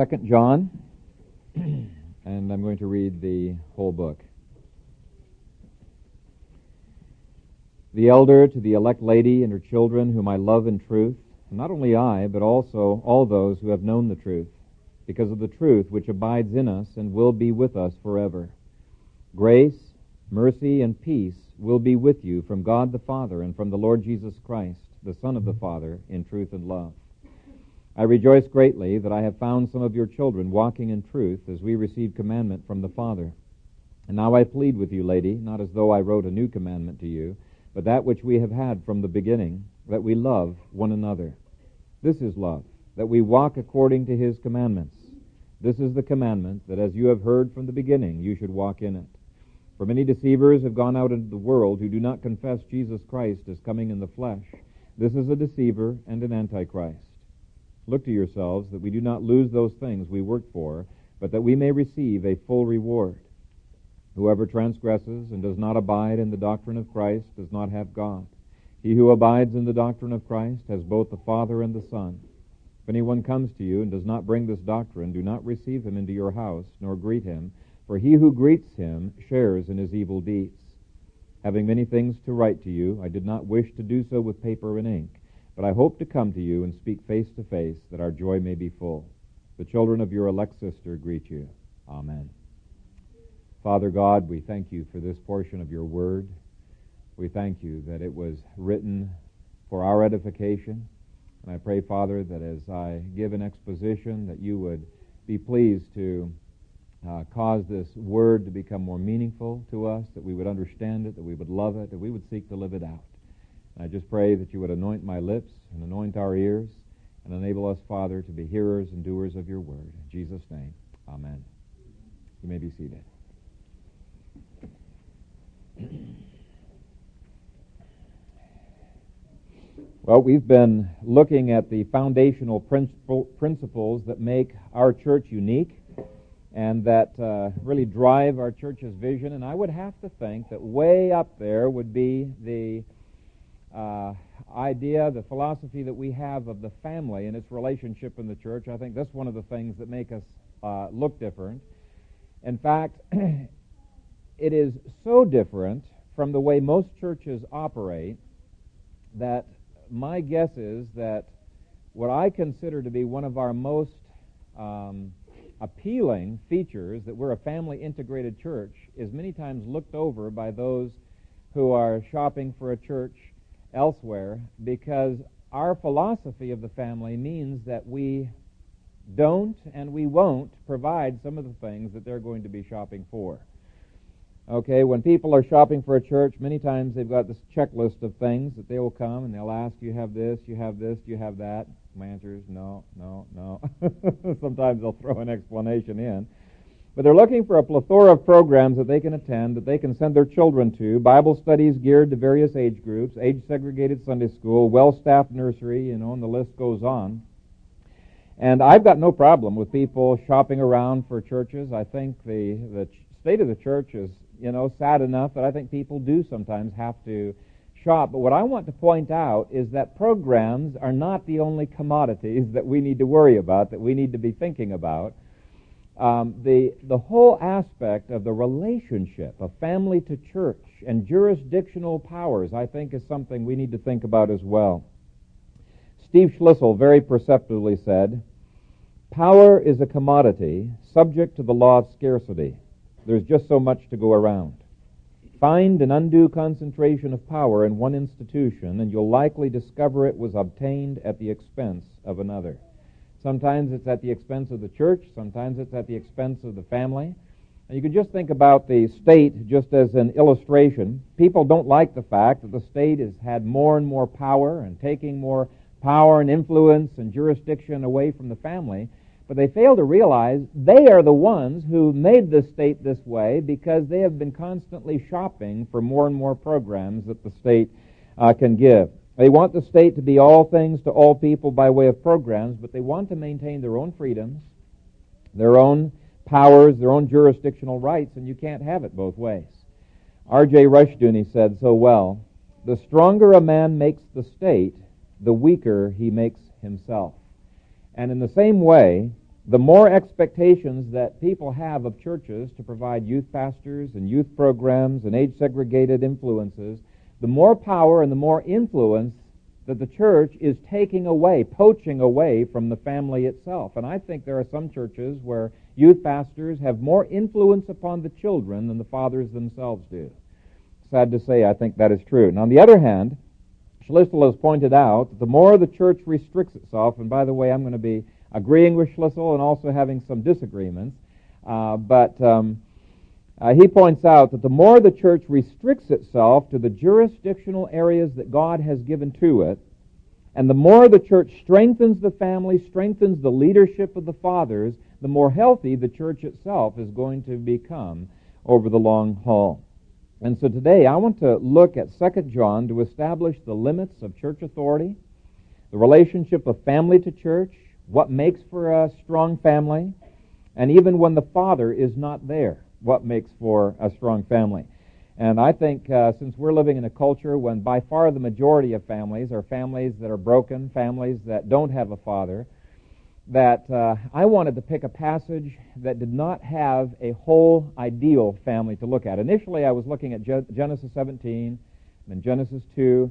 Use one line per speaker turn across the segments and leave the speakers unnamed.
Second John, and I'm going to read the whole book. The elder to the elect lady and her children, whom I love in truth, and not only I, but also all those who have known the truth, because of the truth which abides in us and will be with us forever. Grace, mercy, and peace will be with you from God the Father and from the Lord Jesus Christ, the Son of the Father, in truth and love. I rejoice greatly that I have found some of your children walking in truth as we receive commandment from the Father. And now I plead with you, lady, not as though I wrote a new commandment to you, but that which we have had from the beginning, that we love one another. This is love, that we walk according to his commandments. This is the commandment, that as you have heard from the beginning, you should walk in it. For many deceivers have gone out into the world who do not confess Jesus Christ as coming in the flesh. This is a deceiver and an antichrist. Look to yourselves that we do not lose those things we work for, but that we may receive a full reward. Whoever transgresses and does not abide in the doctrine of Christ does not have God. He who abides in the doctrine of Christ has both the Father and the Son. If anyone comes to you and does not bring this doctrine, do not receive him into your house, nor greet him, for he who greets him shares in his evil deeds. Having many things to write to you, I did not wish to do so with paper and ink, but I hope to come to you and speak face to face, that our joy may be full. The children of your elect sister greet you. Amen. Father God, we thank you for this portion of your word. We thank you that it was written for our edification. And I pray, Father, that as I give an exposition, that you would be pleased to uh, cause this word to become more meaningful to us, that we would understand it, that we would love it, that we would seek to live it out. And I just pray that you would anoint my lips and anoint our ears and enable us, Father, to be hearers and doers of your word. In Jesus' name, amen. You may be seated. Well, we've been looking at the foundational principles that make our church unique and that uh, really drive our church's vision. And I would have to think that way up there would be the uh, idea, the philosophy that we have of the family and its relationship in the church. I think that's one of the things that make us uh, look different. In fact, it is so different from the way most churches operate that my guess is that what I consider to be one of our most um, appealing features that we're a family integrated church is many times looked over by those who are shopping for a church elsewhere because our philosophy of the family means that we don't and we won't provide some of the things that they're going to be shopping for. Okay, when people are shopping for a church, many times they've got this checklist of things that they will come and they'll ask, you have this, you have this, you have that? My answer is no, no, no. Sometimes they'll throw an explanation in. But they're looking for a plethora of programs that they can attend, that they can send their children to, Bible studies geared to various age groups, age segregated Sunday school, well staffed nursery, you know, and the list goes on. And I've got no problem with people shopping around for churches. I think the, the state of the church is you know, sad enough that I think people do sometimes have to shop. But what I want to point out is that programs are not the only commodities that we need to worry about, that we need to be thinking about. Um, the, the whole aspect of the relationship of family to church and jurisdictional powers, I think, is something we need to think about as well. Steve Schlissel very perceptively said, Power is a commodity subject to the law of scarcity. There's just so much to go around. Find an undue concentration of power in one institution, and you'll likely discover it was obtained at the expense of another. Sometimes it's at the expense of the church, sometimes it's at the expense of the family. And you can just think about the state just as an illustration. People don't like the fact that the state has had more and more power and taking more power and influence and jurisdiction away from the family. But they fail to realize they are the ones who made the state this way because they have been constantly shopping for more and more programs that the state uh, can give. They want the state to be all things to all people by way of programs, but they want to maintain their own freedoms, their own powers, their own jurisdictional rights, and you can't have it both ways. R.J. Rushdoony said so well, the stronger a man makes the state, the weaker he makes himself. And in the same way, the more expectations that people have of churches to provide youth pastors and youth programs and age segregated influences, the more power and the more influence that the church is taking away, poaching away from the family itself. And I think there are some churches where youth pastors have more influence upon the children than the fathers themselves do. Sad to say, I think that is true. And on the other hand, Schlissel has pointed out that the more the church restricts itself, and by the way, I'm going to be agreeing with Schlissel and also having some disagreements, uh, but um, uh, he points out that the more the church restricts itself to the jurisdictional areas that God has given to it, and the more the church strengthens the family, strengthens the leadership of the fathers, the more healthy the church itself is going to become over the long haul. And so today I want to look at 2 John to establish the limits of church authority, the relationship of family to church, what makes for a strong family, and even when the father is not there, what makes for a strong family. And I think uh, since we're living in a culture when by far the majority of families are families that are broken, families that don't have a father, that uh, I wanted to pick a passage that did not have a whole ideal family to look at. Initially, I was looking at Genesis 17, then Genesis 2,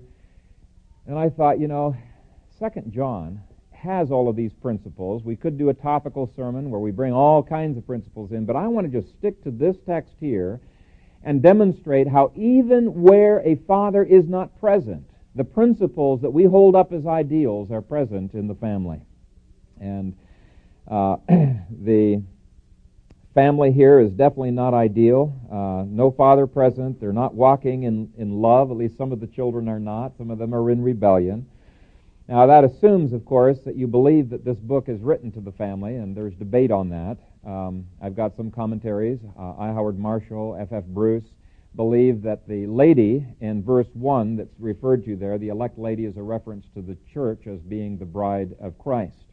and I thought, you know, Second John has all of these principles. We could do a topical sermon where we bring all kinds of principles in, but I want to just stick to this text here and demonstrate how even where a father is not present, the principles that we hold up as ideals are present in the family. And uh, the family here is definitely not ideal. Uh, no father present. They're not walking in, in love. At least some of the children are not. Some of them are in rebellion. Now, that assumes, of course, that you believe that this book is written to the family, and there's debate on that. Um, I've got some commentaries. Uh, I. Howard Marshall, F. F. Bruce believe that the lady in verse 1 that's referred to there, the elect lady, is a reference to the church as being the bride of Christ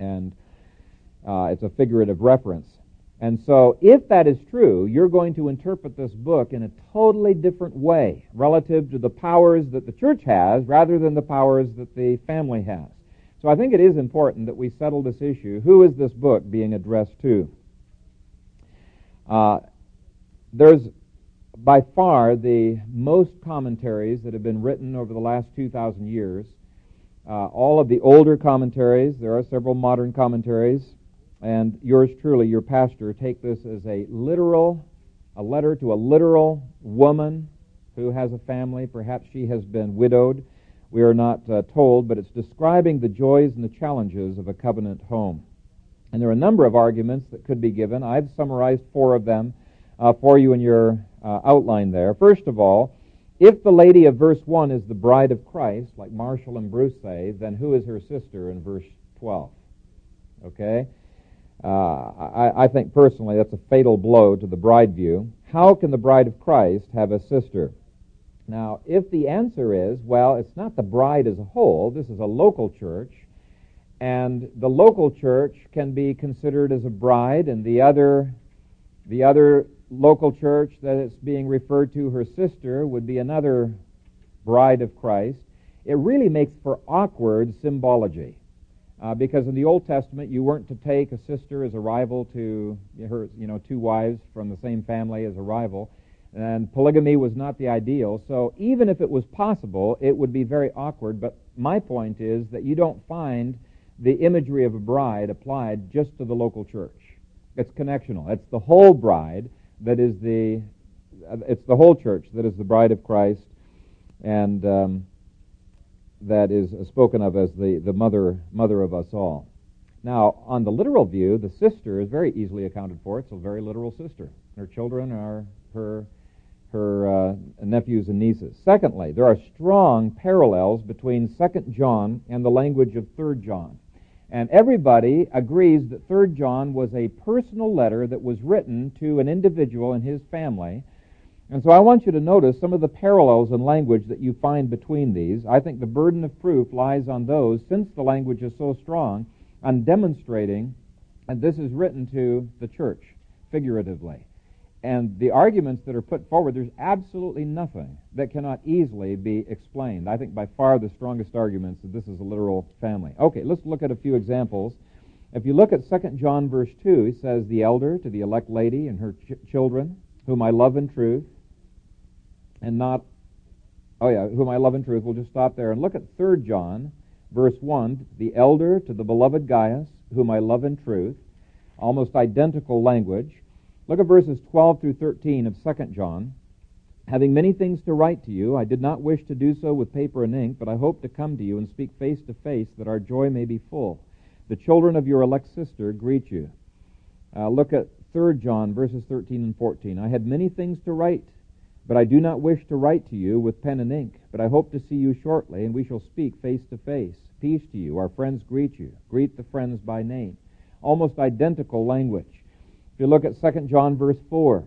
and uh, it's a figurative reference. And so, if that is true, you're going to interpret this book in a totally different way relative to the powers that the church has rather than the powers that the family has. So, I think it is important that we settle this issue. Who is this book being addressed to? Uh, there's by far the most commentaries that have been written over the last 2,000 years uh, all of the older commentaries. There are several modern commentaries, and yours truly, your pastor, take this as a literal, a letter to a literal woman who has a family. Perhaps she has been widowed. We are not uh, told, but it's describing the joys and the challenges of a covenant home. And there are a number of arguments that could be given. I've summarized four of them uh, for you in your uh, outline there. First of all, if the lady of verse 1 is the bride of Christ, like Marshall and Bruce say, then who is her sister in verse 12? Okay? Uh, I, I think personally that's a fatal blow to the bride view. How can the bride of Christ have a sister? Now, if the answer is, well, it's not the bride as a whole, this is a local church, and the local church can be considered as a bride, and the other, the other local church that it's being referred to, her sister, would be another bride of Christ. It really makes for awkward symbology. Uh, because in the Old Testament, you weren't to take a sister as a rival to her, you know, two wives from the same family as a rival, and polygamy was not the ideal. So even if it was possible, it would be very awkward. But my point is that you don't find the imagery of a bride applied just to the local church. It's connectional. It's the whole bride that is the it's the whole church that is the bride of Christ, and um, that is spoken of as the, the mother mother of us all. Now, on the literal view, the sister is very easily accounted for. It's a very literal sister. Her children are her her uh, nephews and nieces. Secondly, there are strong parallels between Second John and the language of Third John. And everybody agrees that 3 John was a personal letter that was written to an individual and his family. And so I want you to notice some of the parallels in language that you find between these. I think the burden of proof lies on those, since the language is so strong, on demonstrating, and this is written to the church, figuratively. And the arguments that are put forward, there's absolutely nothing that cannot easily be explained. I think by far the strongest arguments that this is a literal family. Okay, let's look at a few examples If you look at 2 John verse 2, he says, The elder to the elect lady and her ch- children, whom I love in truth, and not, oh yeah, whom I love in truth. We'll just stop there and look at 3 John verse 1, the elder to the beloved Gaius, whom I love in truth. Almost identical language. Look at verses 12 through 13 of 2 John. Having many things to write to you, I did not wish to do so with paper and ink, but I hope to come to you and speak face to face that our joy may be full. The children of your elect sister greet you. Uh, look at 3 John verses 13 and 14. I had many things to write, but I do not wish to write to you with pen and ink, but I hope to see you shortly, and we shall speak face to face. Peace to you. Our friends greet you. Greet the friends by name. Almost identical language. If you look at 2 John verse 4,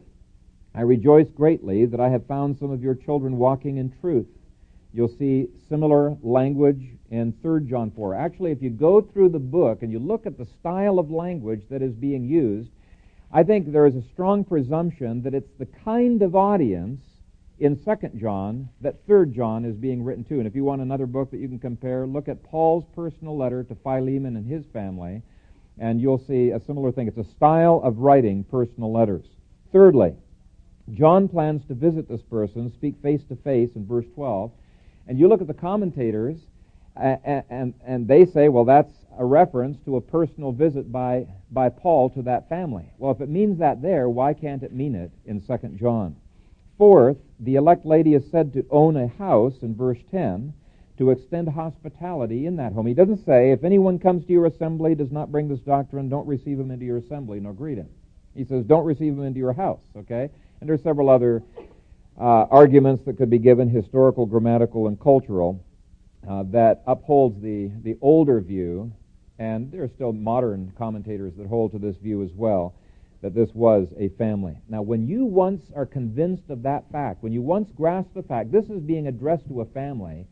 I rejoice greatly that I have found some of your children walking in truth. You'll see similar language in 3 John 4. Actually, if you go through the book and you look at the style of language that is being used, I think there is a strong presumption that it's the kind of audience in 2 John that 3 John is being written to. And if you want another book that you can compare, look at Paul's personal letter to Philemon and his family, and you'll see a similar thing. It's a style of writing personal letters. Thirdly, John plans to visit this person, speak face to face in verse 12, and you look at the commentators, and, and, they say, well, that's a reference to a personal visit by, by Paul to that family. Well, if it means that there, why can't it mean it in 2 John? Fourth, the elect lady is said to own a house in verse 10 to extend hospitality in that home. He doesn't say, if anyone comes to your assembly, does not bring this doctrine, don't receive him into your assembly, nor greet him. He says, don't receive him into your house, okay? And there are several other uh, arguments that could be given, historical, grammatical, and cultural, uh, that upholds the, the older view, and there are still modern commentators that hold to this view as well, that this was a family. Now, when you once are convinced of that fact, when you once grasp the fact this is being addressed to a family,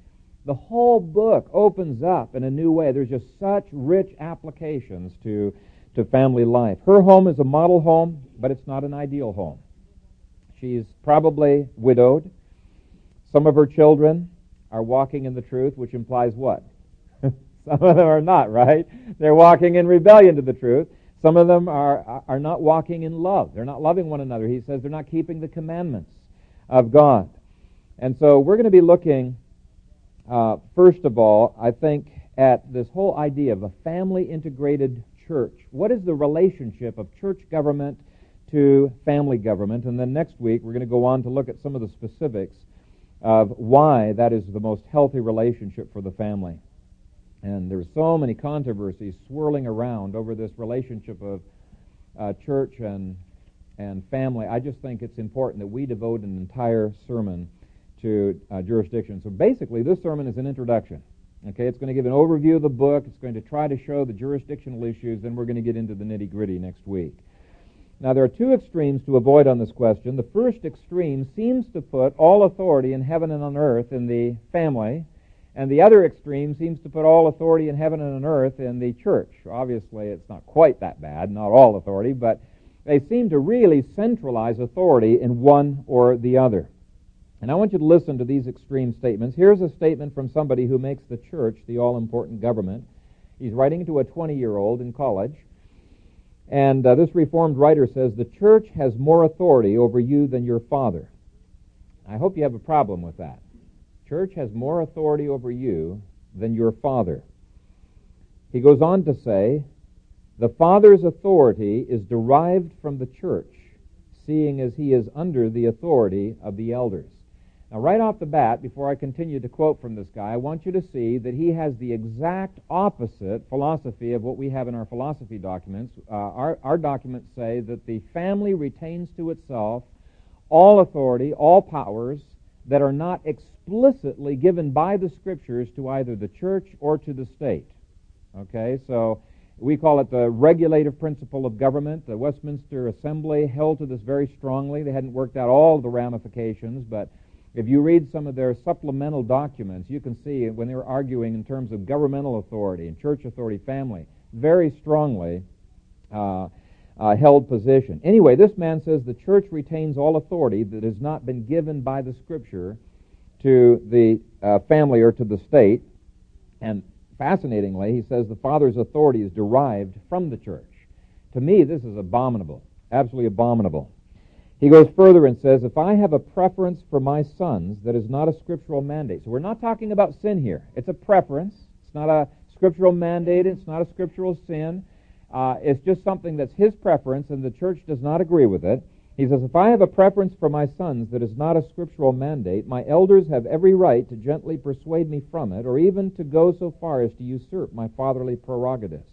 the whole book opens up in a new way. There's just such rich applications to, to family life. Her home is a model home, but it's not an ideal home. She's probably widowed. Some of her children are walking in the truth, which implies what? Some of them are not, right? They're walking in rebellion to the truth. Some of them are, are not walking in love. They're not loving one another. He says they're not keeping the commandments of God. And so we're going to be looking, uh, first of all, I think, at this whole idea of a family integrated church. What is the relationship of church government to family government. And then next week, we're going to go on to look at some of the specifics of why that is the most healthy relationship for the family. And there's so many controversies swirling around over this relationship of uh, church and and family. I just think it's important that we devote an entire sermon to uh, jurisdiction. So basically, this sermon is an introduction. Okay, it's going to give an overview of the book. It's going to try to show the jurisdictional issues. Then we're going to get into the nitty gritty next week. Now, there are two extremes to avoid on this question. The first extreme seems to put all authority in heaven and on earth in the family, and the other extreme seems to put all authority in heaven and on earth in the church. Obviously, it's not quite that bad, not all authority, but they seem to really centralize authority in one or the other. And I want you to listen to these extreme statements. Here's a statement from somebody who makes the church the all important government. He's writing to a 20 year old in college. And uh, this Reformed writer says, The church has more authority over you than your father. I hope you have a problem with that. Church has more authority over you than your father. He goes on to say, The father's authority is derived from the church, seeing as he is under the authority of the elders. Now, right off the bat, before I continue to quote from this guy, I want you to see that he has the exact opposite philosophy of what we have in our philosophy documents. Uh, our, our documents say that the family retains to itself all authority, all powers that are not explicitly given by the Scriptures to either the church or to the state. Okay, so we call it the regulative principle of government. The Westminster Assembly held to this very strongly. They hadn't worked out all the ramifications, but if you read some of their supplemental documents, you can see when they were arguing in terms of governmental authority and church authority, family, very strongly uh, uh, held position. Anyway, this man says the church retains all authority that has not been given by the Scripture to the uh, family or to the state. And fascinatingly, he says the Father's authority is derived from the church. To me, this is abominable, absolutely abominable. He goes further and says, if I have a preference for my sons that is not a scriptural mandate. So we're not talking about sin here. It's a preference. It's not a scriptural mandate. It's not a scriptural sin. Uh, it's just something that's his preference, and the church does not agree with it. He says, If I have a preference for my sons that is not a scriptural mandate, my elders have every right to gently persuade me from it, or even to go so far as to usurp my fatherly prerogatives.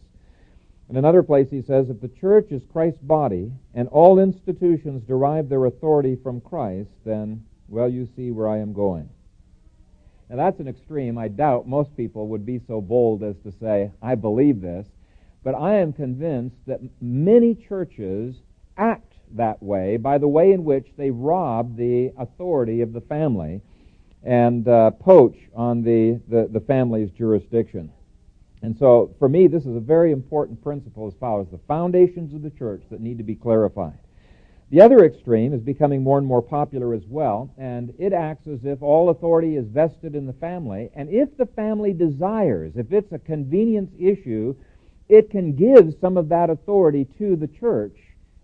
In another place, he says, If the church is Christ's body, and all institutions derive their authority from Christ, then, well, you see where I am going. Now, that's an extreme. I doubt most people would be so bold as to say, I believe this. But I am convinced that many churches act that way by the way in which they rob the authority of the family and uh, poach on the, the, the family's jurisdiction. And so, for me, this is a very important principle as far as the foundations of the church that need to be clarified. The other extreme is becoming more and more popular as well, and it acts as if all authority is vested in the family, and if the family desires, if it's a convenience issue, it can give some of that authority to the church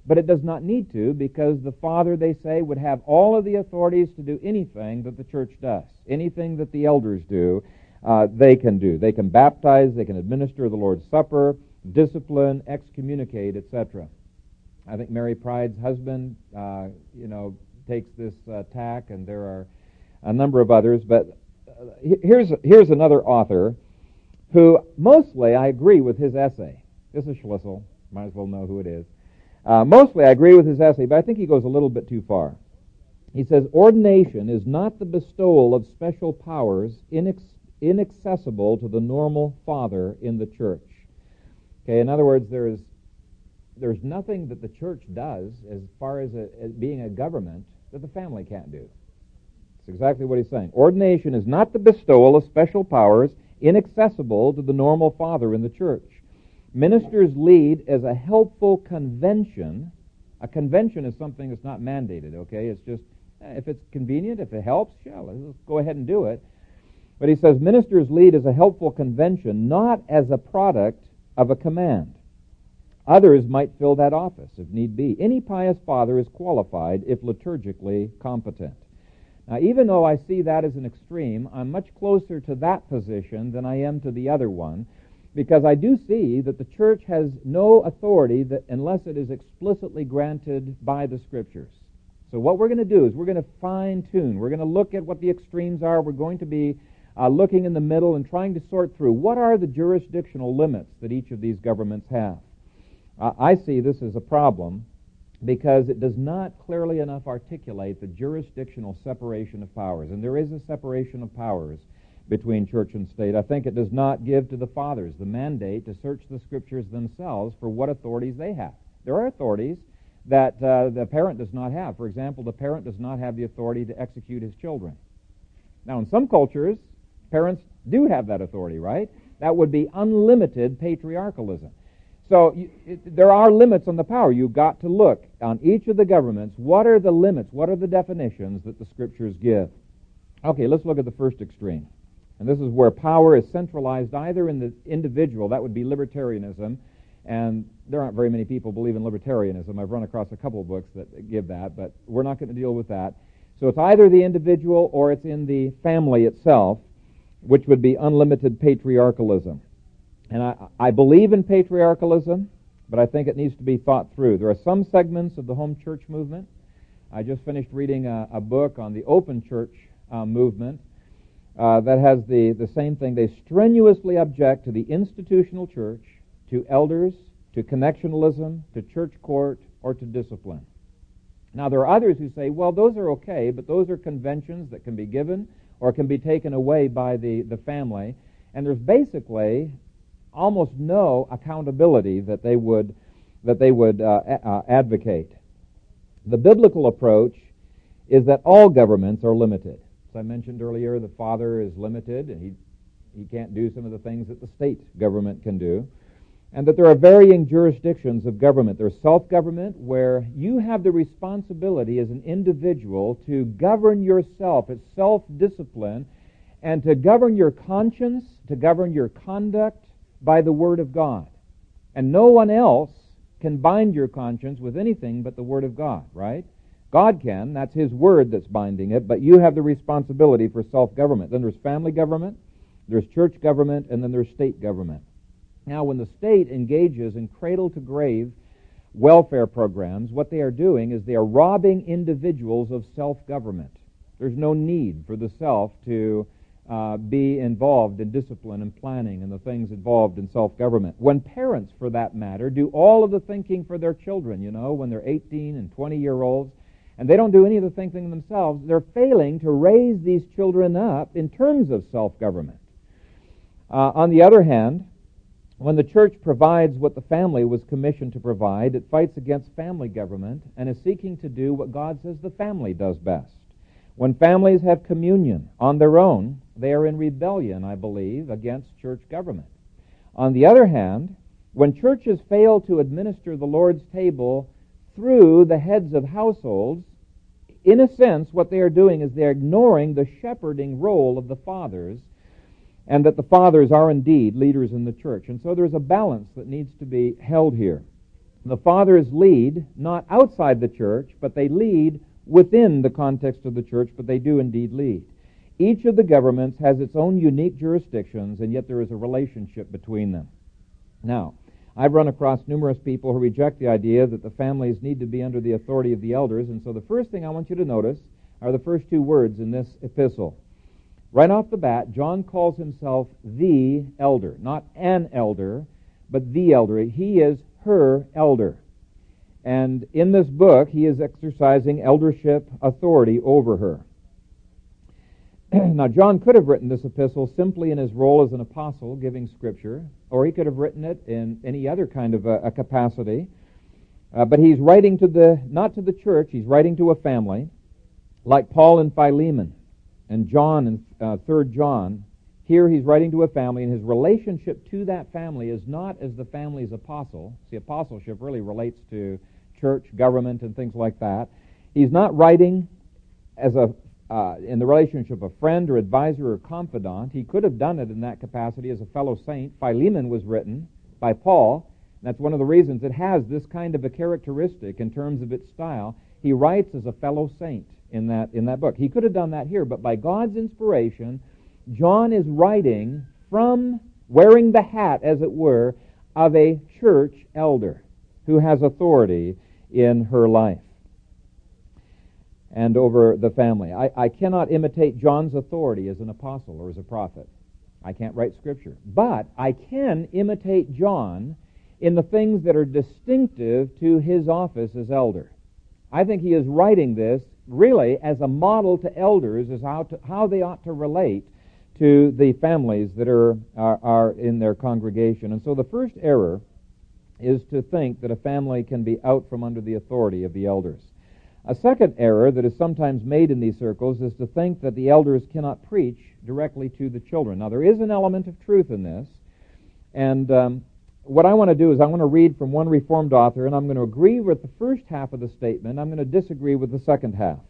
but it does not need to because the Father, they say, would have all of the authorities to do anything that the church does. Anything that the elders do, uh, they can do. They can baptize, they can administer the Lord's Supper, discipline, excommunicate, etc. I think Mary Pride's husband, uh, you know, takes this uh, tack, and there are a number of others. But uh, here's here's another author who mostly I agree with his essay. This is Schlissel. Might as well know who it is. Uh, mostly I agree with his essay, but I think he goes a little bit too far. He says, Ordination is not the bestowal of special powers inex- inaccessible to the normal father in the church. Okay, in other words, there is, there's nothing that the church does as far as, a, as being a government that the family can't do. That's exactly what he's saying. Ordination is not the bestowal of special powers inaccessible to the normal father in the church. Ministers lead as a helpful convention. A convention is something that's not mandated, okay? It's just, eh, if it's convenient, if it helps, yeah, let's go ahead and do it. But he says ministers lead as a helpful convention, not as a product of a command. Others might fill that office if need be. Any pious father is qualified if liturgically competent. Now, even though I see that as an extreme, I'm much closer to that position than I am to the other one because I do see that the church has no authority unless it is explicitly granted by the Scriptures. So what we're going to do is we're going to fine tune. We're going to look at what the extremes are. We're going to be uh, looking in the middle and trying to sort through what are the jurisdictional limits that each of these governments have. Uh, I see this as a problem because it does not clearly enough articulate the jurisdictional separation of powers. And there is a separation of powers between church and state. I think it does not give to the fathers the mandate to search the scriptures themselves for what authorities they have. There are authorities that uh, the parent does not have. For example, the parent does not have the authority to execute his children. Now, in some cultures, parents do have that authority, right? That would be unlimited patriarchalism. So you, it, there are limits on the power. You've got to look on each of the governments. What are the limits? What are the definitions that the scriptures give? Okay, let's look at the first extreme. And this is where power is centralized either in the individual, that would be libertarianism, and there aren't very many people believe in libertarianism. I've run across a couple books that give that, but we're not going to deal with that. So it's either the individual or it's in the family itself, which would be unlimited patriarchalism. And I, I believe in patriarchalism, but I think it needs to be thought through. There are some segments of the home church movement. I just finished reading a, a book on the open church uh, movement uh, that has the, the same thing. They strenuously object to the institutional church, to elders, to connectionalism, to church court, or to discipline. Now, there are others who say, well, those are okay, but those are conventions that can be given or can be taken away by the, the family. And there's basically almost no accountability that they would, that they would uh, uh, advocate. The biblical approach is that all governments are limited. As I mentioned earlier, the father is limited and he, he can't do some of the things that the state government can do. And that there are varying jurisdictions of government. There's self government, where you have the responsibility as an individual to govern yourself. It's self discipline. and to govern your conscience, to govern your conduct by the Word of God. And no one else can bind your conscience with anything but the Word of God, right? God can. That's His Word that's binding it, but you have the responsibility for self-government. Then there's family government, there's church government, and then there's state government. Now, when the state engages in cradle to grave welfare programs, what they are doing is they are robbing individuals of self-government. There's no need for the self to uh, be involved in discipline and planning and the things involved in self-government. When parents, for that matter, do all of the thinking for their children, you know, when they're 18 and 20 year olds, and they don't do any of the thinking themselves, they're failing to raise these children up in terms of self-government. Uh, on the other hand, when the church provides what the family was commissioned to provide, it fights against family government and is seeking to do what God says the family does best. When families have communion on their own, they are in rebellion, I believe, against church government. On the other hand, when churches fail to administer the Lord's table through the heads of households, in a sense, what they are doing is they're ignoring the shepherding role of the fathers, and that the fathers are indeed leaders in the church. And so there's a balance that needs to be held here. The fathers lead not outside the church, but they lead within the context of the church, but they do indeed lead. Each of the governments has its own unique jurisdictions, and yet there is a relationship between them. Now, I've run across numerous people who reject the idea that the families need to be under the authority of the elders, and so the first thing I want you to notice are the first two words in this epistle. Right off the bat, John calls himself the elder, not an elder, but the elder. He is her elder. And in this book, he is exercising eldership authority over her. now, John could have written this epistle simply in his role as an apostle giving scripture, or he could have written it in any other kind of a, a capacity. Uh, but he's writing to the, not to the church, he's writing to a family, like Paul and Philemon and John and uh, 3 John. Here he's writing to a family, and his relationship to that family is not as the family's apostle. See, apostleship really relates to church, government, and things like that. He's not writing as a uh, in the relationship of a friend or advisor or confidant. He could have done it in that capacity as a fellow saint. Philemon was written by Paul. And that's one of the reasons it has this kind of a characteristic in terms of its style. He writes as a fellow saint in that in that book. He could have done that here, but by God's inspiration, John is writing from wearing the hat, as it were, of a church elder who has authority in her life and over the family. I, I cannot imitate John's authority as an apostle or as a prophet. I can't write scripture. But I can imitate John in the things that are distinctive to his office as elder. I think he is writing this really as a model to elders as how, to, how they ought to relate to the families that are, are, are in their congregation. And so the first error is to think that a family can be out from under the authority of the elders. A second error that is sometimes made in these circles is to think that the elders cannot preach directly to the children. Now, there is an element of truth in this, and um, what I want to do is I want to read from one Reformed author, and I'm going to agree with the first half of the statement. I'm going to disagree with the second half.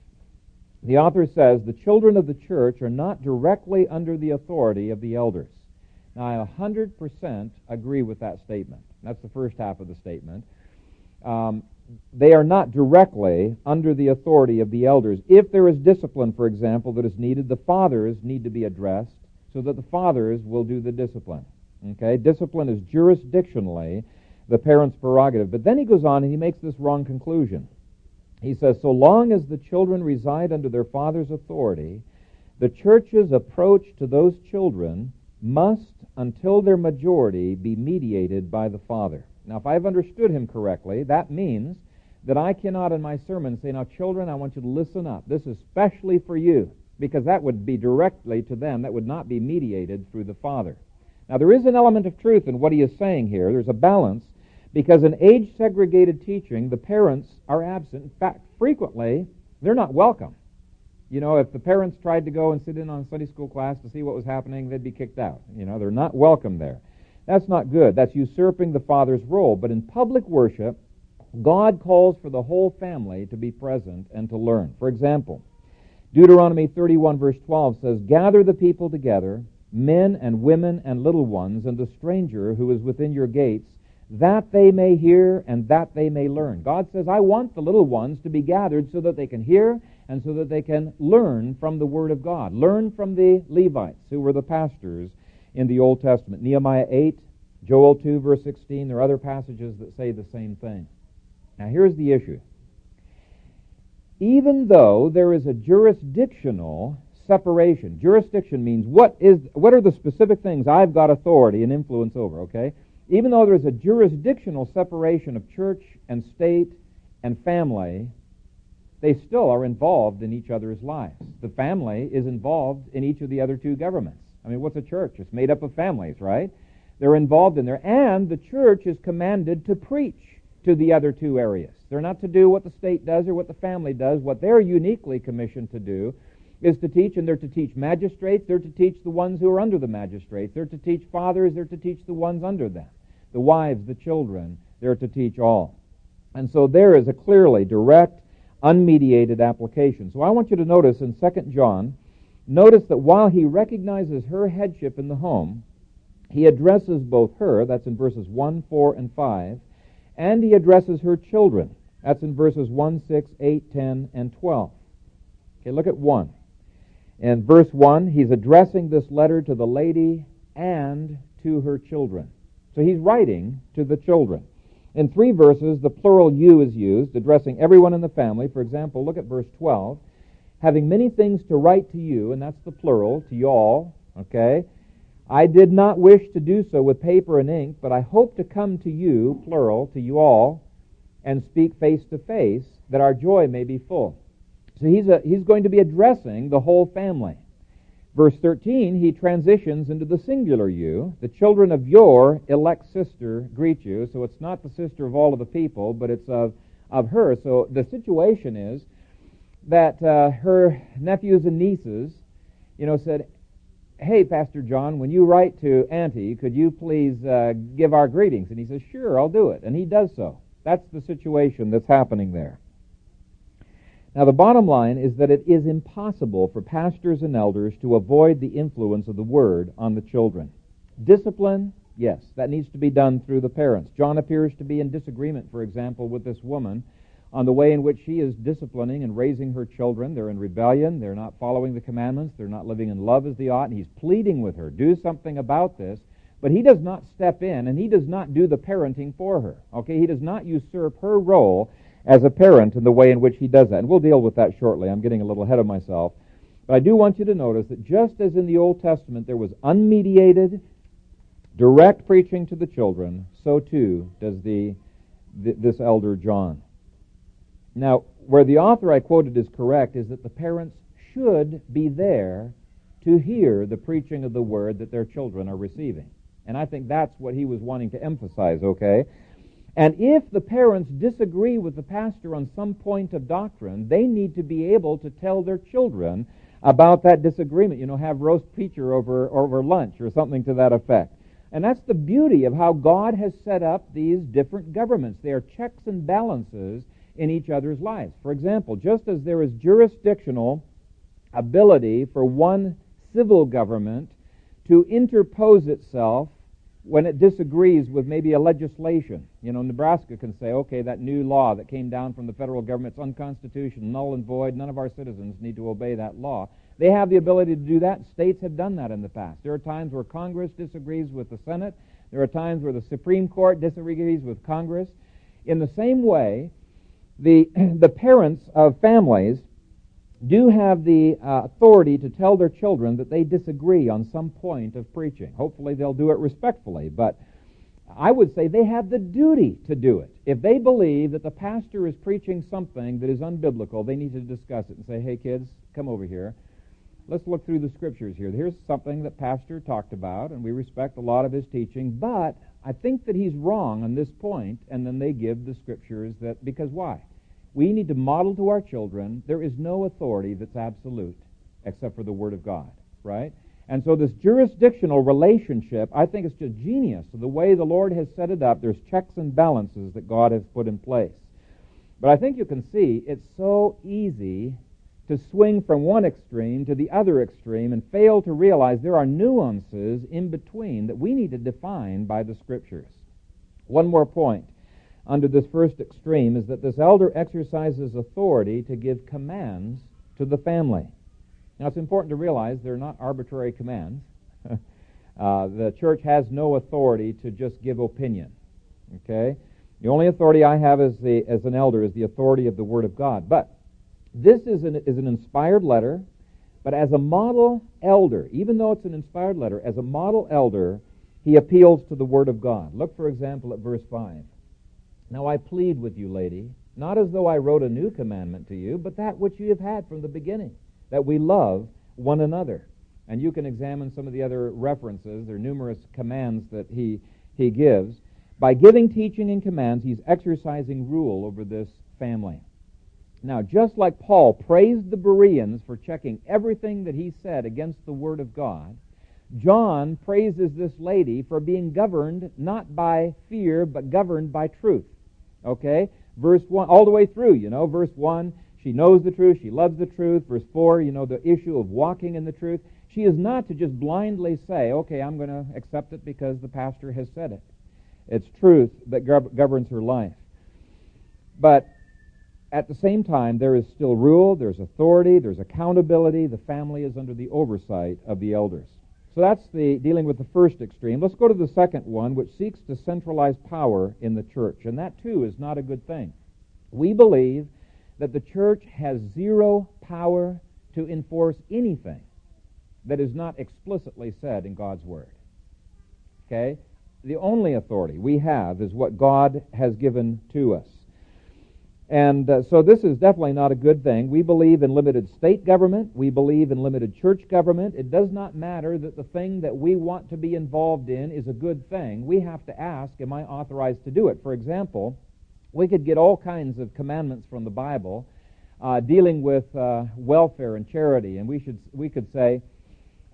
The author says the children of the church are not directly under the authority of the elders. Now, I 100% agree with that statement. That's the first half of the statement. Um, they are not directly under the authority of the elders. If there is discipline, for example, that is needed, the fathers need to be addressed so that the fathers will do the discipline. Okay? Discipline is jurisdictionally the parent's prerogative. But then he goes on and he makes this wrong conclusion. He says, so long as the children reside under their father's authority, the church's approach to those children must, until their majority, be mediated by the Father. Now, if I've understood him correctly, that means that I cannot in my sermon say, Now, children, I want you to listen up. This is specially for you, because that would be directly to them. That would not be mediated through the Father. Now, there is an element of truth in what he is saying here. There's a balance, because in age segregated teaching, the parents are absent. In fact, frequently, they're not welcome. You know, if the parents tried to go and sit in on Sunday school class to see what was happening, they'd be kicked out. You know, they're not welcome there. That's not good. That's usurping the father's role. But in public worship, God calls for the whole family to be present and to learn. For example, Deuteronomy 31 verse 12 says, Gather the people together, men and women and little ones, and the stranger who is within your gates, that they may hear and that they may learn. God says, I want the little ones to be gathered so that they can hear and so that they can learn from the Word of God. Learn from the Levites, who were the pastors in the Old Testament. Nehemiah 8, Joel 2, verse 16. There are other passages that say the same thing. Now, here's the issue. Even though there is a jurisdictional separation, jurisdiction means what is what are the specific things I've got authority and influence over, okay? Even though there is a jurisdictional separation of church and state and family, they still are involved in each other's lives. The family is involved in each of the other two governments. I mean, what's a church? It's made up of families, right? They're involved in there. And the church is commanded to preach to the other two areas. They're not to do what the state does or what the family does. What they're uniquely commissioned to do is to teach, and they're to teach magistrates, they're to teach the ones who are under the magistrates, they're to teach fathers, they're to teach the ones under them, the wives, the children, they're to teach all. And so there is a clearly direct, unmediated application. So I want you to notice in 2 John, notice that while he recognizes her headship in the home, he addresses both her, that's in verses 1, 4, and 5, and he addresses her children. That's in verses 1, 6, 8, 10, and 12. Okay, look at 1. In verse 1, he's addressing this letter to the lady and to her children. So he's writing to the children. In three verses, the plural you is used, addressing everyone in the family. For example, look at verse 12. Having many things to write to you, and that's the plural, to y'all, okay? I did not wish to do so with paper and ink, but I hope to come to you, plural, to you all, and speak face to face, that our joy may be full. So he's, a, he's going to be addressing the whole family. Verse 13, he transitions into the singular you. The children of your elect sister greet you. So it's not the sister of all of the people, but it's of, of her. So the situation is that uh, her nephews and nieces, you know, said, Hey, Pastor John, when you write to Auntie, could you please uh, give our greetings? And he says, Sure, I'll do it. And he does so. That's the situation that's happening there. Now, the bottom line is that it is impossible for pastors and elders to avoid the influence of the Word on the children. Discipline, yes, that needs to be done through the parents. John appears to be in disagreement, for example, with this woman on the way in which she is disciplining and raising her children. They're in rebellion. They're not following the commandments. They're not living in love as they ought. And he's pleading with her, do something about this. But he does not step in and he does not do the parenting for her. Okay? He does not usurp her role as a parent and the way in which he does that. And we'll deal with that shortly. I'm getting a little ahead of myself. But I do want you to notice that just as in the Old Testament there was unmediated, direct preaching to the children, so too does the, this elder John. Now, where the author I quoted is correct is that the parents should be there to hear the preaching of the word that their children are receiving. And I think that's what he was wanting to emphasize, okay? And if the parents disagree with the pastor on some point of doctrine, they need to be able to tell their children about that disagreement. You know, have roast preacher over, over lunch or something to that effect. And that's the beauty of how God has set up these different governments. They are checks and balances in each other's lives. For example, just as there is jurisdictional ability for one civil government to interpose itself when it disagrees with maybe a legislation. You know, Nebraska can say, okay, that new law that came down from the federal government is unconstitutional, null and void. None of our citizens need to obey that law. They have the ability to do that. States have done that in the past. There are times where Congress disagrees with the Senate. There are times where the Supreme Court disagrees with Congress. In the same way, the, the parents of families do have the uh, authority to tell their children that they disagree on some point of preaching. Hopefully, they'll do it respectfully, but I would say they have the duty to do it. If they believe that the pastor is preaching something that is unbiblical, they need to discuss it and say, hey, kids, come over here. Let's look through the scriptures here. Here's something that Pastor talked about, and we respect a lot of his teaching, but I think that he's wrong on this point, and then they give the scriptures that, because why? We need to model to our children there is no authority that's absolute except for the Word of God, right? And so this jurisdictional relationship, I think it's just genius. The way the Lord has set it up, there's checks and balances that God has put in place. But I think you can see it's so easy to swing from one extreme to the other extreme and fail to realize there are nuances in between that we need to define by the Scriptures. One more point under this first extreme is that this elder exercises authority to give commands to the family. Now, it's important to realize they're not arbitrary commands. uh, the church has no authority to just give opinion. Okay? The only authority I have as, the, as an elder is the authority of the Word of God. But this is an, is an inspired letter, but as a model elder, even though it's an inspired letter, as a model elder, he appeals to the Word of God. Look, for example, at verse 5. Now I plead with you, lady, not as though I wrote a new commandment to you, but that which you have had from the beginning, that we love one another. And you can examine some of the other references. There are numerous commands that he, he gives. By giving teaching and commands, he's exercising rule over this family. Now, just like Paul praised the Bereans for checking everything that he said against the Word of God, John praises this lady for being governed not by fear, but governed by truth. Okay? Verse 1, all the way through, you know, verse 1, she knows the truth, she loves the truth. Verse 4, you know, the issue of walking in the truth. She is not to just blindly say, okay, I'm going to accept it because the pastor has said it. It's truth that governs her life. But at the same time, there is still rule, there's authority, there's accountability. The family is under the oversight of the elders. So that's the dealing with the first extreme. Let's go to the second one, which seeks to centralize power in the church. And that too is not a good thing. We believe that the church has zero power to enforce anything that is not explicitly said in God's Word. Okay? The only authority we have is what God has given to us. And uh, so this is definitely not a good thing. We believe in limited state government. We believe in limited church government. It does not matter that the thing that we want to be involved in is a good thing. We have to ask, am I authorized to do it? For example, we could get all kinds of commandments from the Bible uh, dealing with uh, welfare and charity, and we should we could say,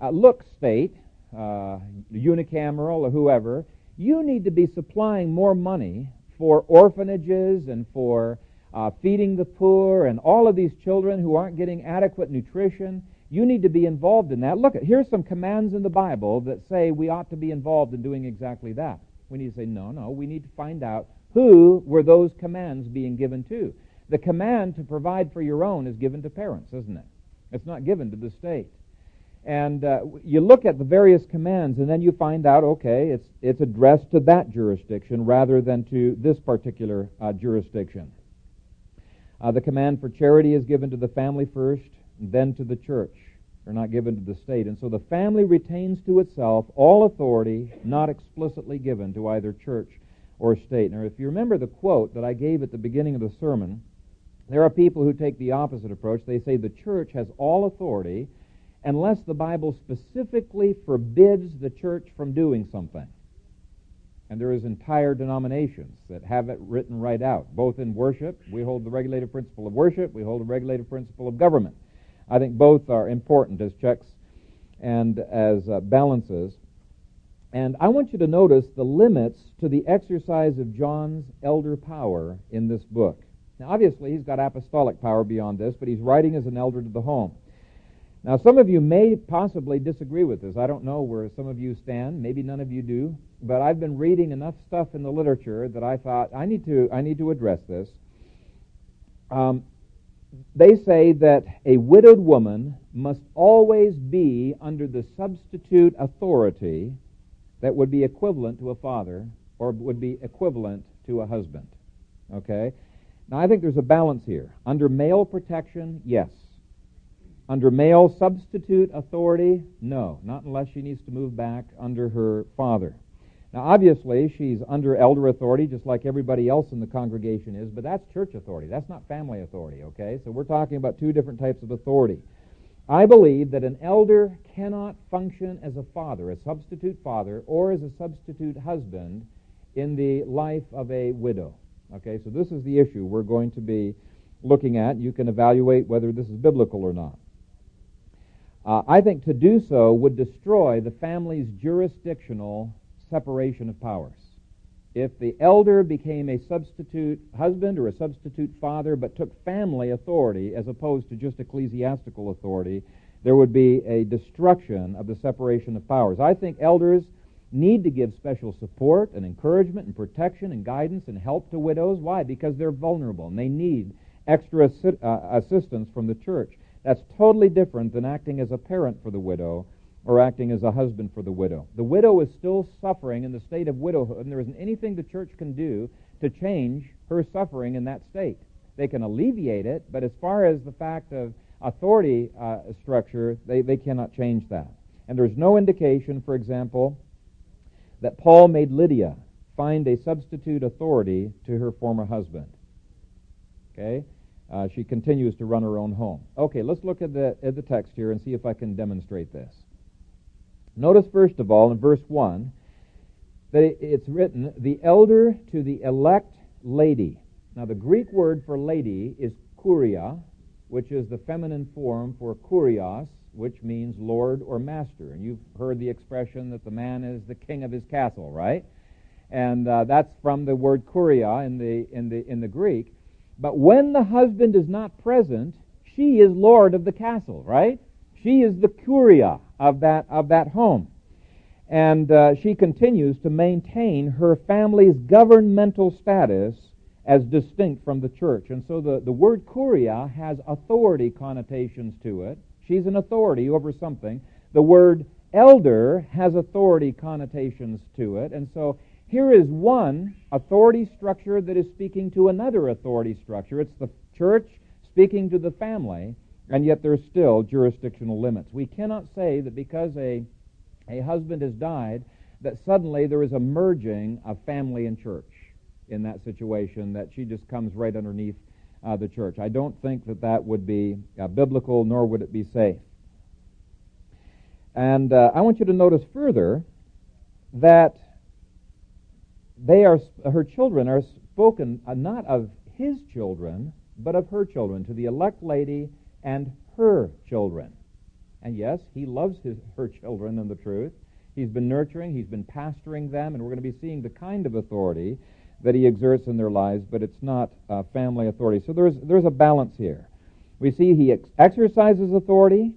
uh, look, state, uh, unicameral or whoever, you need to be supplying more money for orphanages and for uh, feeding the poor and all of these children who aren't getting adequate nutrition. You need to be involved in that. Look, here's some commands in the Bible that say we ought to be involved in doing exactly that. We need to say, no, no, we need to find out who were those commands being given to. The command to provide for your own is given to parents, isn't it? It's not given to the state. And uh, you look at the various commands, and then you find out, okay, it's, it's addressed to that jurisdiction rather than to this particular uh, jurisdiction. Uh, the command for charity is given to the family first, and then to the church. They're not given to the state. And so the family retains to itself all authority not explicitly given to either church or state. Now, if you remember the quote that I gave at the beginning of the sermon, there are people who take the opposite approach. They say the church has all authority unless the Bible specifically forbids the church from doing something. And there is entire denominations that have it written right out. Both in worship, we hold the regulative principle of worship, we hold the regulative principle of government. I think both are important as checks and as uh, balances. And I want you to notice the limits to the exercise of John's elder power in this book. Now, obviously, he's got apostolic power beyond this, but he's writing as an elder to the home. Now, some of you may possibly disagree with this. I don't know where some of you stand. Maybe none of you do. But I've been reading enough stuff in the literature that I thought I need to I need to address this. Um, they say that a widowed woman must always be under the substitute authority that would be equivalent to a father or would be equivalent to a husband. Okay? Now I think there's a balance here. Under male protection, yes. Under male substitute authority, no, not unless she needs to move back under her father. Now, obviously, she's under elder authority, just like everybody else in the congregation is, but that's church authority. That's not family authority, okay? So we're talking about two different types of authority. I believe that an elder cannot function as a father, a substitute father, or as a substitute husband in the life of a widow. Okay, so this is the issue we're going to be looking at. You can evaluate whether this is biblical or not. Uh, I think to do so would destroy the family's jurisdictional separation of powers. if the elder became a substitute husband or a substitute father but took family authority as opposed to just ecclesiastical authority, there would be a destruction of the separation of powers. I think elders need to give special support and encouragement and protection and guidance and help to widows. Why? Because they're vulnerable and they need extra assi- uh, assistance from the church. That's totally different than acting as a parent for the widow or acting as a husband for the widow. The widow is still suffering in the state of widowhood, and there isn't anything the church can do to change her suffering in that state. They can alleviate it, but as far as the fact of authority uh, structure, they, they cannot change that. And there's no indication, for example, that Paul made Lydia find a substitute authority to her former husband. Okay? Uh, she continues to run her own home. Okay, let's look at the, at the text here and see if I can demonstrate this. Notice, first of all, in verse 1, that it's written, the elder to the elect lady. Now, the Greek word for lady is kuria, which is the feminine form for kurios, which means lord or master. And you've heard the expression that the man is the king of his castle, right? And uh, that's from the word kuria in the, in, the, in the Greek. But when the husband is not present, she is lord of the castle, right? She is the kuria of that, of that home. And uh, she continues to maintain her family's governmental status as distinct from the church. And so the, the word kuria has authority connotations to it. She's an authority over something. The word elder has authority connotations to it. And so here is one authority structure that is speaking to another authority structure. It's the church speaking to the family, and yet there's still jurisdictional limits. We cannot say that because a, a husband has died, that suddenly there is a merging of family and church in that situation, that she just comes right underneath uh, the church. I don't think that that would be uh, biblical, nor would it be safe. And uh, I want you to notice further that they are her children are spoken uh, not of his children, but of her children, to the elect lady and her children. And yes, he loves his, her children in the truth. He's been nurturing, he's been pastoring them, and we're going to be seeing the kind of authority that he exerts in their lives, but it's not uh, family authority. So there's, there's a balance here. We see he ex- exercises authority,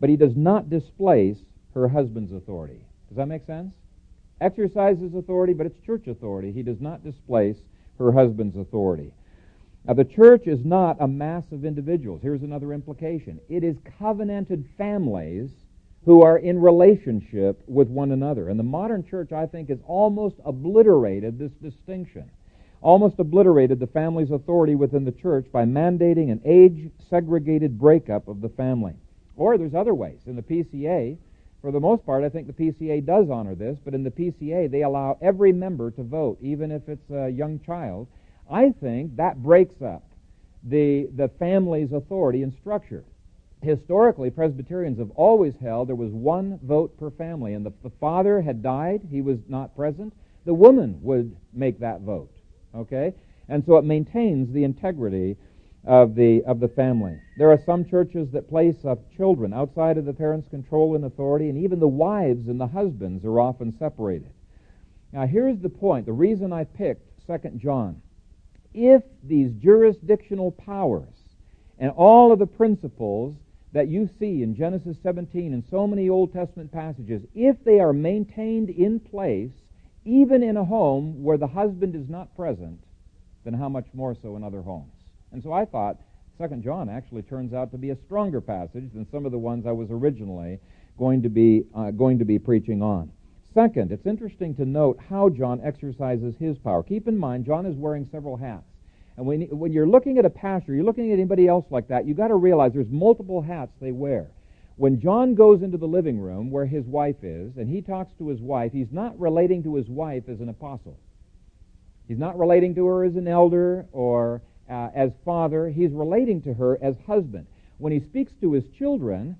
but he does not displace her husband's authority. Does that make sense? Exercises authority, but it's church authority. He does not displace her husband's authority. Now, the church is not a mass of individuals. Here's another implication it is covenanted families who are in relationship with one another. And the modern church, I think, has almost obliterated this distinction, almost obliterated the family's authority within the church by mandating an age segregated breakup of the family. Or there's other ways. In the PCA, for the most part, I think the PCA does honor this, but in the PCA, they allow every member to vote, even if it's a young child. I think that breaks up the, the family's authority and structure. Historically, Presbyterians have always held there was one vote per family, and the, the father had died, he was not present, the woman would make that vote. Okay? And so it maintains the integrity of the, of the family. There are some churches that place children outside of the parents' control and authority, and even the wives and the husbands are often separated. Now, here's the point the reason I picked 2 John. If these jurisdictional powers and all of the principles that you see in Genesis 17 and so many Old Testament passages, if they are maintained in place, even in a home where the husband is not present, then how much more so in other homes? And so I thought Second John actually turns out to be a stronger passage than some of the ones I was originally going to be uh, going to be preaching on. Second, it's interesting to note how John exercises his power. Keep in mind, John is wearing several hats. And when, when you're looking at a pastor, you're looking at anybody else like that, you've got to realize there's multiple hats they wear. When John goes into the living room where his wife is, and he talks to his wife, he's not relating to his wife as an apostle. He's not relating to her as an elder or uh, as father, he's relating to her as husband. When he speaks to his children,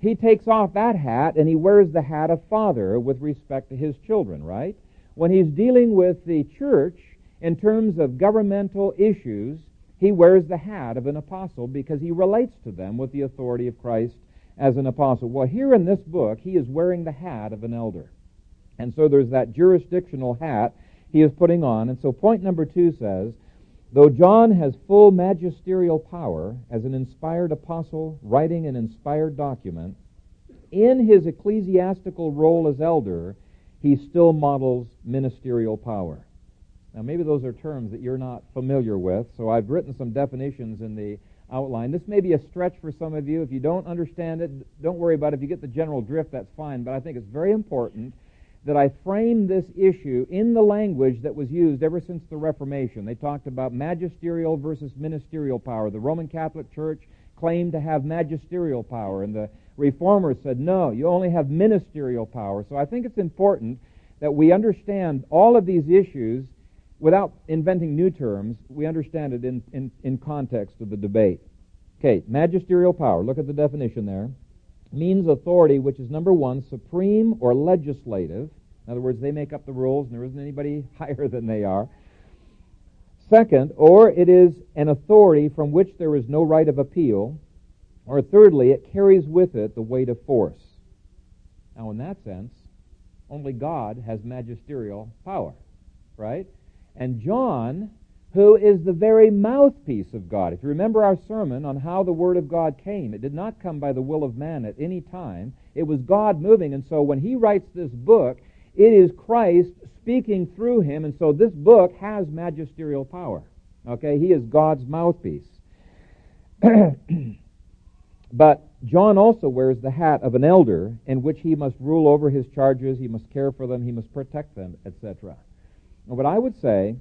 he takes off that hat and he wears the hat of father with respect to his children, right? When he's dealing with the church in terms of governmental issues, he wears the hat of an apostle because he relates to them with the authority of Christ as an apostle. Well, here in this book, he is wearing the hat of an elder. And so there's that jurisdictional hat he is putting on. And so point number two says, though John has full magisterial power as an inspired apostle writing an inspired document, in his ecclesiastical role as elder, he still models ministerial power. Now, maybe those are terms that you're not familiar with, so I've written some definitions in the outline. This may be a stretch for some of you. If you don't understand it, don't worry about it. If you get the general drift, that's fine. But I think it's very important that I frame this issue in the language that was used ever since the Reformation. They talked about magisterial versus ministerial power. The Roman Catholic Church claimed to have magisterial power, and the Reformers said, no, you only have ministerial power. So I think it's important that we understand all of these issues without inventing new terms. We understand it in, in, in context of the debate. Okay, magisterial power. Look at the definition there means authority which is number one, supreme or legislative. In other words, they make up the rules and there isn't anybody higher than they are. Second, or it is an authority from which there is no right of appeal. Or thirdly, it carries with it the weight of force. Now, in that sense, only God has magisterial power, right? And John who is the very mouthpiece of God. If you remember our sermon on how the Word of God came, it did not come by the will of man at any time. It was God moving. And so when he writes this book, it is Christ speaking through him. And so this book has magisterial power. Okay? He is God's mouthpiece. but John also wears the hat of an elder in which he must rule over his charges, he must care for them, he must protect them, etc. What I would say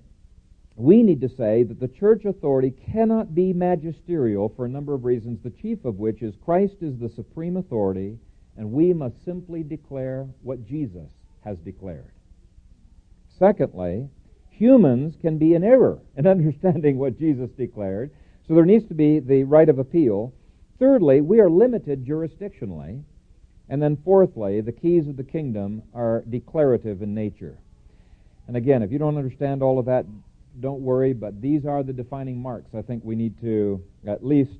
we need to say that the church authority cannot be magisterial for a number of reasons, the chief of which is Christ is the supreme authority, and we must simply declare what Jesus has declared. Secondly, humans can be in error in understanding what Jesus declared, so there needs to be the right of appeal. Thirdly, we are limited jurisdictionally. And then fourthly, the keys of the kingdom are declarative in nature. And again, if you don't understand all of that, don't worry, but these are the defining marks I think we need to at least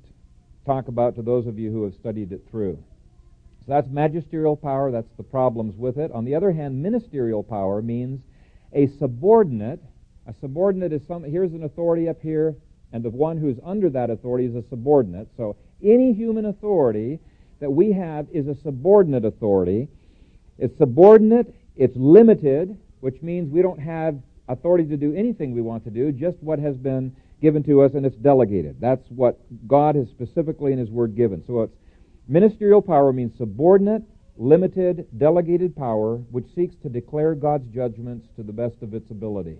talk about to those of you who have studied it through. So that's magisterial power, that's the problems with it. On the other hand, ministerial power means a subordinate. A subordinate is some, here's an authority up here, and the one who's under that authority is a subordinate. So any human authority that we have is a subordinate authority. It's subordinate, it's limited, which means we don't have authority to do anything we want to do, just what has been given to us and it's delegated. That's what God has specifically in His Word given. So it's ministerial power means subordinate, limited, delegated power which seeks to declare God's judgments to the best of its ability.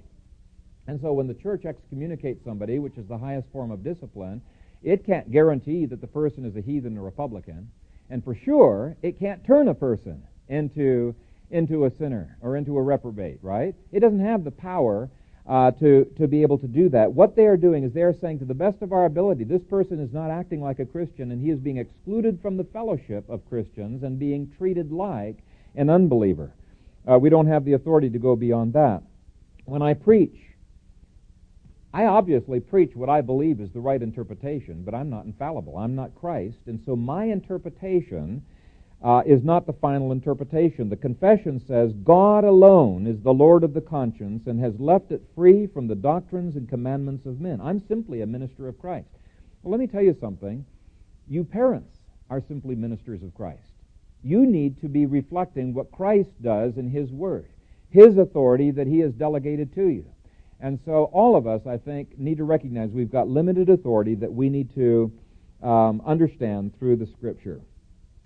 And so when the church excommunicates somebody, which is the highest form of discipline, it can't guarantee that the person is a heathen or a publican. And for sure, it can't turn a person into into a sinner or into a reprobate, right? It doesn't have the power uh, to, to be able to do that. What they are doing is they are saying, to the best of our ability, this person is not acting like a Christian and he is being excluded from the fellowship of Christians and being treated like an unbeliever. Uh, we don't have the authority to go beyond that. When I preach, I obviously preach what I believe is the right interpretation, but I'm not infallible. I'm not Christ. And so my interpretation uh, is not the final interpretation. The confession says God alone is the Lord of the conscience and has left it free from the doctrines and commandments of men. I'm simply a minister of Christ. Well, let me tell you something. You parents are simply ministers of Christ. You need to be reflecting what Christ does in His Word, His authority that He has delegated to you. And so all of us, I think, need to recognize we've got limited authority that we need to um, understand through the Scripture.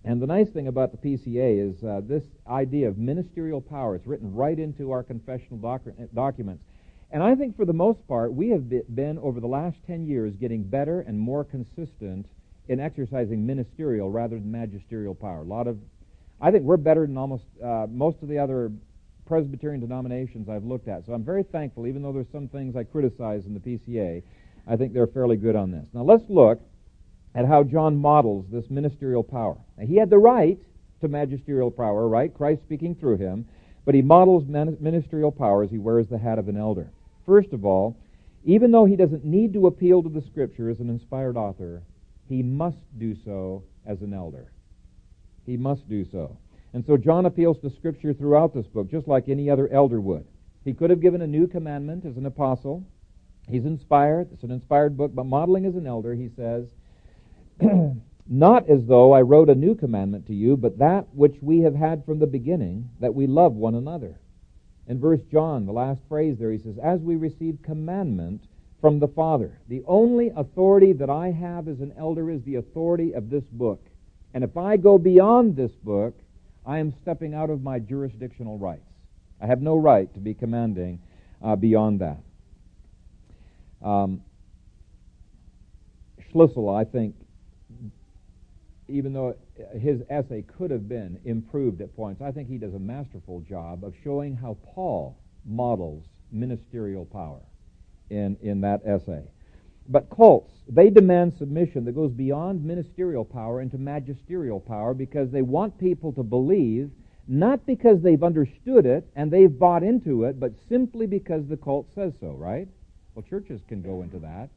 And the nice thing about the PCA is uh, this idea of ministerial power. It's written right into our confessional doc- documents. And I think for the most part, we have been, over the last 10 years, getting better and more consistent in exercising ministerial rather than magisterial power. A lot of, I think we're better than almost uh, most of the other Presbyterian denominations I've looked at. So I'm very thankful, even though there's some things I criticize in the PCA, I think they're fairly good on this. Now let's look at how John models this ministerial power. Now, he had the right to magisterial power, right? Christ speaking through him, but he models ministerial power as he wears the hat of an elder. First of all, even though he doesn't need to appeal to the Scripture as an inspired author, he must do so as an elder. He must do so. And so John appeals to Scripture throughout this book, just like any other elder would. He could have given a new commandment as an apostle. He's inspired. It's an inspired book, but modeling as an elder, he says, Not as though I wrote a new commandment to you, but that which we have had from the beginning, that we love one another. In verse John, the last phrase there, he says, As we received commandment from the Father. The only authority that I have as an elder is the authority of this book. And if I go beyond this book, I am stepping out of my jurisdictional rights. I have no right to be commanding uh, beyond that. Um, Schlissel, I think, even though his essay could have been improved at points, I think he does a masterful job of showing how Paul models ministerial power in, in that essay. But cults, they demand submission that goes beyond ministerial power into magisterial power because they want people to believe, not because they've understood it and they've bought into it, but simply because the cult says so, right? Well, churches can go into that.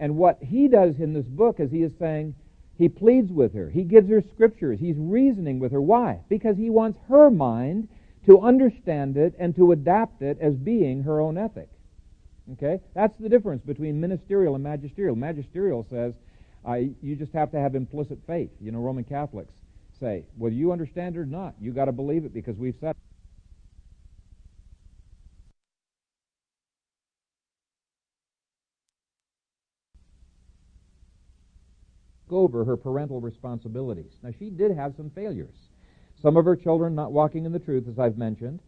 And what he does in this book is he is saying, he pleads with her. He gives her scriptures. He's reasoning with her. Why? Because he wants her mind to understand it and to adapt it as being her own ethic. Okay? That's the difference between ministerial and magisterial. Magisterial says uh, you just have to have implicit faith. You know, Roman Catholics say, whether you understand it or not, you got to believe it because we've said over her parental responsibilities. Now, she did have some failures. Some of her children not walking in the truth, as I've mentioned.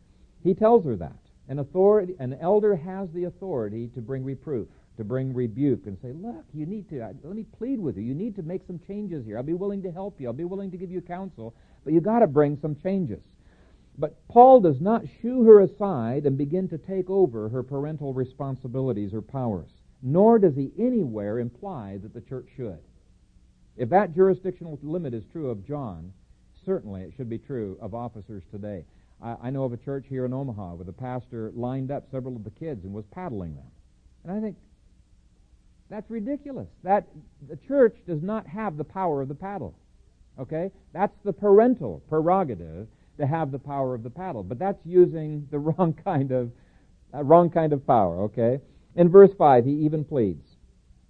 He tells her that. An, authority, an elder has the authority to bring reproof, to bring rebuke, and say, look, you need to, let me plead with you. You need to make some changes here. I'll be willing to help you. I'll be willing to give you counsel, but you got to bring some changes. But Paul does not shoo her aside and begin to take over her parental responsibilities or powers, nor does he anywhere imply that the church should. If that jurisdictional limit is true of John, certainly it should be true of officers today. I, I know of a church here in Omaha where the pastor lined up several of the kids and was paddling them. And I think that's ridiculous. That the church does not have the power of the paddle. Okay? That's the parental prerogative to have the power of the paddle. But that's using the wrong kind of uh, wrong kind of power, okay? In verse 5, he even pleads.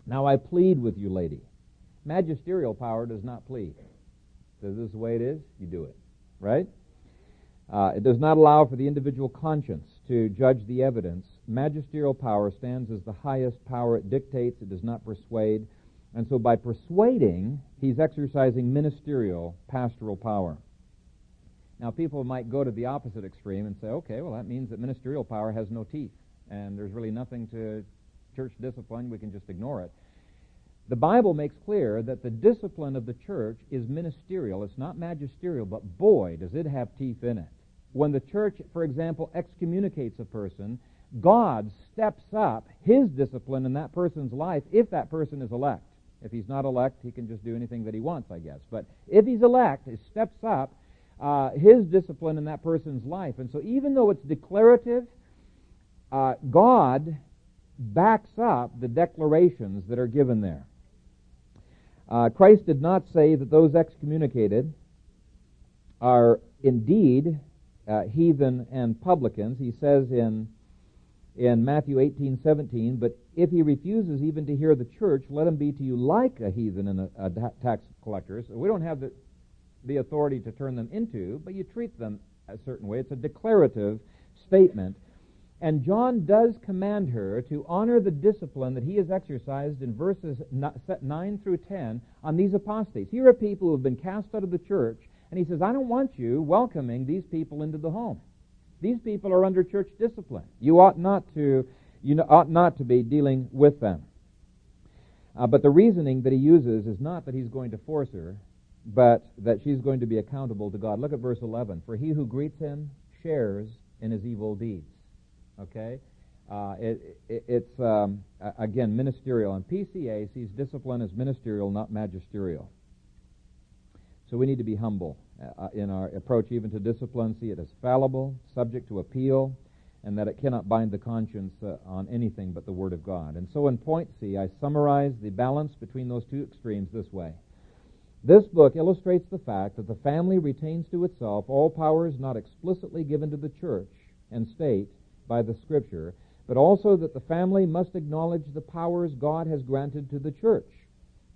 Now I plead with you, lady. Magisterial power does not plead. This is the way it is, you do it. Right? Uh, it does not allow for the individual conscience to judge the evidence. Magisterial power stands as the highest power. It dictates, it does not persuade. And so by persuading, he's exercising ministerial, pastoral power. Now, people might go to the opposite extreme and say, okay, well, that means that ministerial power has no teeth, and there's really nothing to church discipline. We can just ignore it. The Bible makes clear that the discipline of the church is ministerial. It's not magisterial, but boy, does it have teeth in it when the church, for example, excommunicates a person, God steps up his discipline in that person's life if that person is elect. If he's not elect, he can just do anything that he wants, I guess. But if he's elect, he steps up uh, his discipline in that person's life. And so even though it's declarative, uh, God backs up the declarations that are given there. Uh, Christ did not say that those excommunicated are indeed uh, heathen and publicans. He says in in Matthew 18:17, but if he refuses even to hear the church, let him be to you like a heathen and a, a tax collector. So we don't have the the authority to turn them into, but you treat them a certain way. It's a declarative statement. And John does command her to honor the discipline that he has exercised in verses 9 through 10 on these apostates. Here are people who have been cast out of the church and he says, I don't want you welcoming these people into the home. These people are under church discipline. You ought not to, you ought not to be dealing with them. Uh, but the reasoning that he uses is not that he's going to force her, but that she's going to be accountable to God. Look at verse 11. For he who greets him shares in his evil deeds. Okay? Uh, it, it, it's, um, again, ministerial. And PCA sees discipline as ministerial, not magisterial. So we need to be humble uh, in our approach even to discipline, see it as fallible, subject to appeal, and that it cannot bind the conscience uh, on anything but the Word of God. And so in point C, I summarize the balance between those two extremes this way. This book illustrates the fact that the family retains to itself all powers not explicitly given to the church and state by the Scripture, but also that the family must acknowledge the powers God has granted to the church.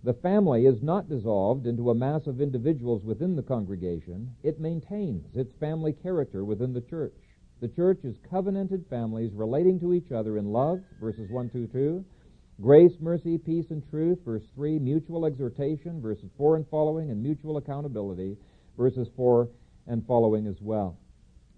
The family is not dissolved into a mass of individuals within the congregation. It maintains its family character within the church. The church is covenanted families relating to each other in love, verses 1 2, 2. Grace, mercy, peace, and truth, verse 3. Mutual exhortation, verses 4 and following, and mutual accountability, verses 4 and following as well.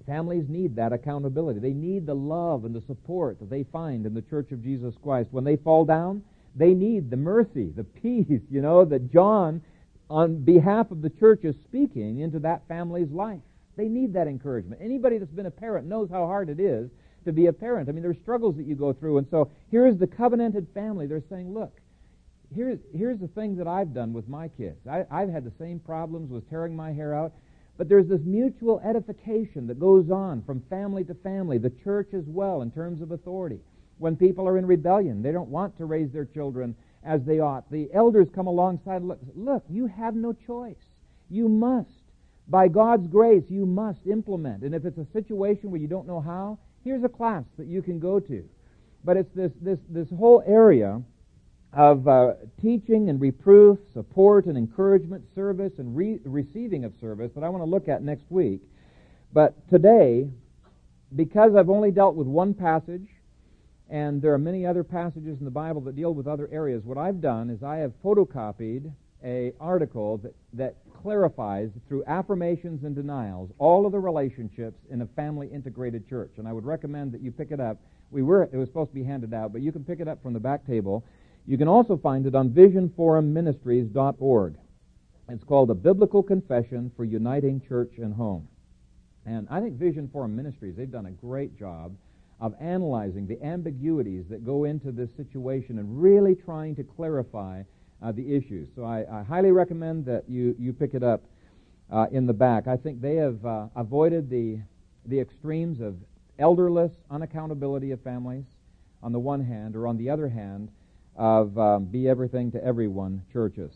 Families need that accountability. They need the love and the support that they find in the Church of Jesus Christ. When they fall down, they need the mercy, the peace, you know, that John, on behalf of the church, is speaking into that family's life. They need that encouragement. Anybody that's been a parent knows how hard it is to be a parent. I mean, there's struggles that you go through. And so here's the covenanted family. They're saying, look, here's, here's the thing that I've done with my kids. I, I've had the same problems with tearing my hair out. But there's this mutual edification that goes on from family to family, the church as well, in terms of authority. When people are in rebellion, they don't want to raise their children as they ought. The elders come alongside and look, look, you have no choice. You must. By God's grace, you must implement. And if it's a situation where you don't know how, here's a class that you can go to. But it's this, this, this whole area of uh, teaching and reproof, support and encouragement, service and re- receiving of service that I want to look at next week. But today, because I've only dealt with one passage, and there are many other passages in the Bible that deal with other areas, what I've done is I have photocopied a article that, that clarifies through affirmations and denials all of the relationships in a family integrated church. And I would recommend that you pick it up. We were it was supposed to be handed out, but you can pick it up from the back table. You can also find it on visionforumministries.org. It's called A Biblical Confession for Uniting Church and Home. And I think Vision Forum Ministries, they've done a great job of analyzing the ambiguities that go into this situation and really trying to clarify uh, the issues. So I, I, highly recommend that you, you pick it up uh, in the back. I think they have uh, avoided the, the extremes of elderless unaccountability of families on the one hand, or on the other hand, of um, be everything to everyone churches.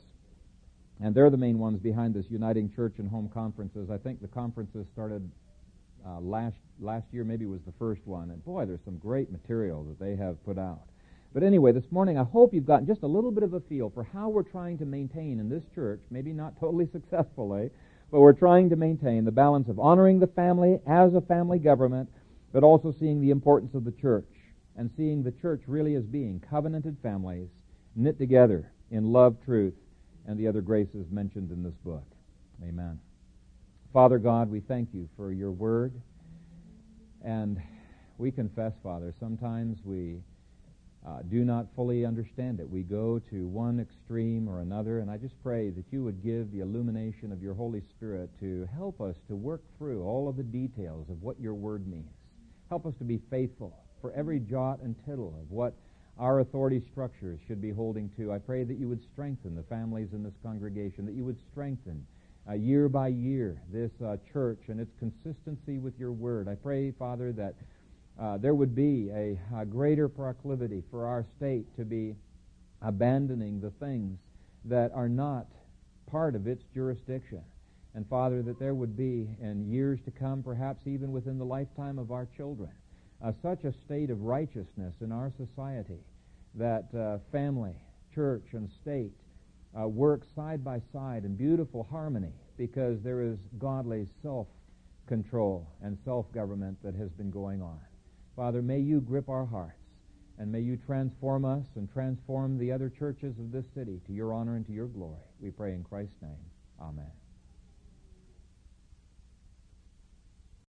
And they're the main ones behind this Uniting Church and Home conferences. I think the conferences started uh, last last year, maybe was the first one. And boy, there's some great material that they have put out. But anyway, this morning I hope you've gotten just a little bit of a feel for how we're trying to maintain in this church, maybe not totally successfully, but we're trying to maintain the balance of honoring the family as a family government, but also seeing the importance of the church and seeing the church really as being covenanted families knit together in love, truth, and the other graces mentioned in this book. Amen. Father God, we thank you for your word. And we confess, Father, sometimes we uh, do not fully understand it. We go to one extreme or another, and I just pray that you would give the illumination of your Holy Spirit to help us to work through all of the details of what your word means. Help us to be faithful for every jot and tittle of what our authority structures should be holding to. I pray that you would strengthen the families in this congregation, that you would strengthen uh, year by year this uh, church and its consistency with your word. I pray, Father, that uh, there would be a, a, greater proclivity for our state to be abandoning the things that are not part of its jurisdiction. And Father, that there would be in years to come, perhaps even within the lifetime of our children, uh, such a state of righteousness in our society that uh, family, church, and state uh, work side by side in beautiful harmony because there is godly self control and self government that has been going on. Father, may you grip our hearts and may you transform us and transform the other churches of this city to your honor and to your glory. We pray in Christ's name. Amen.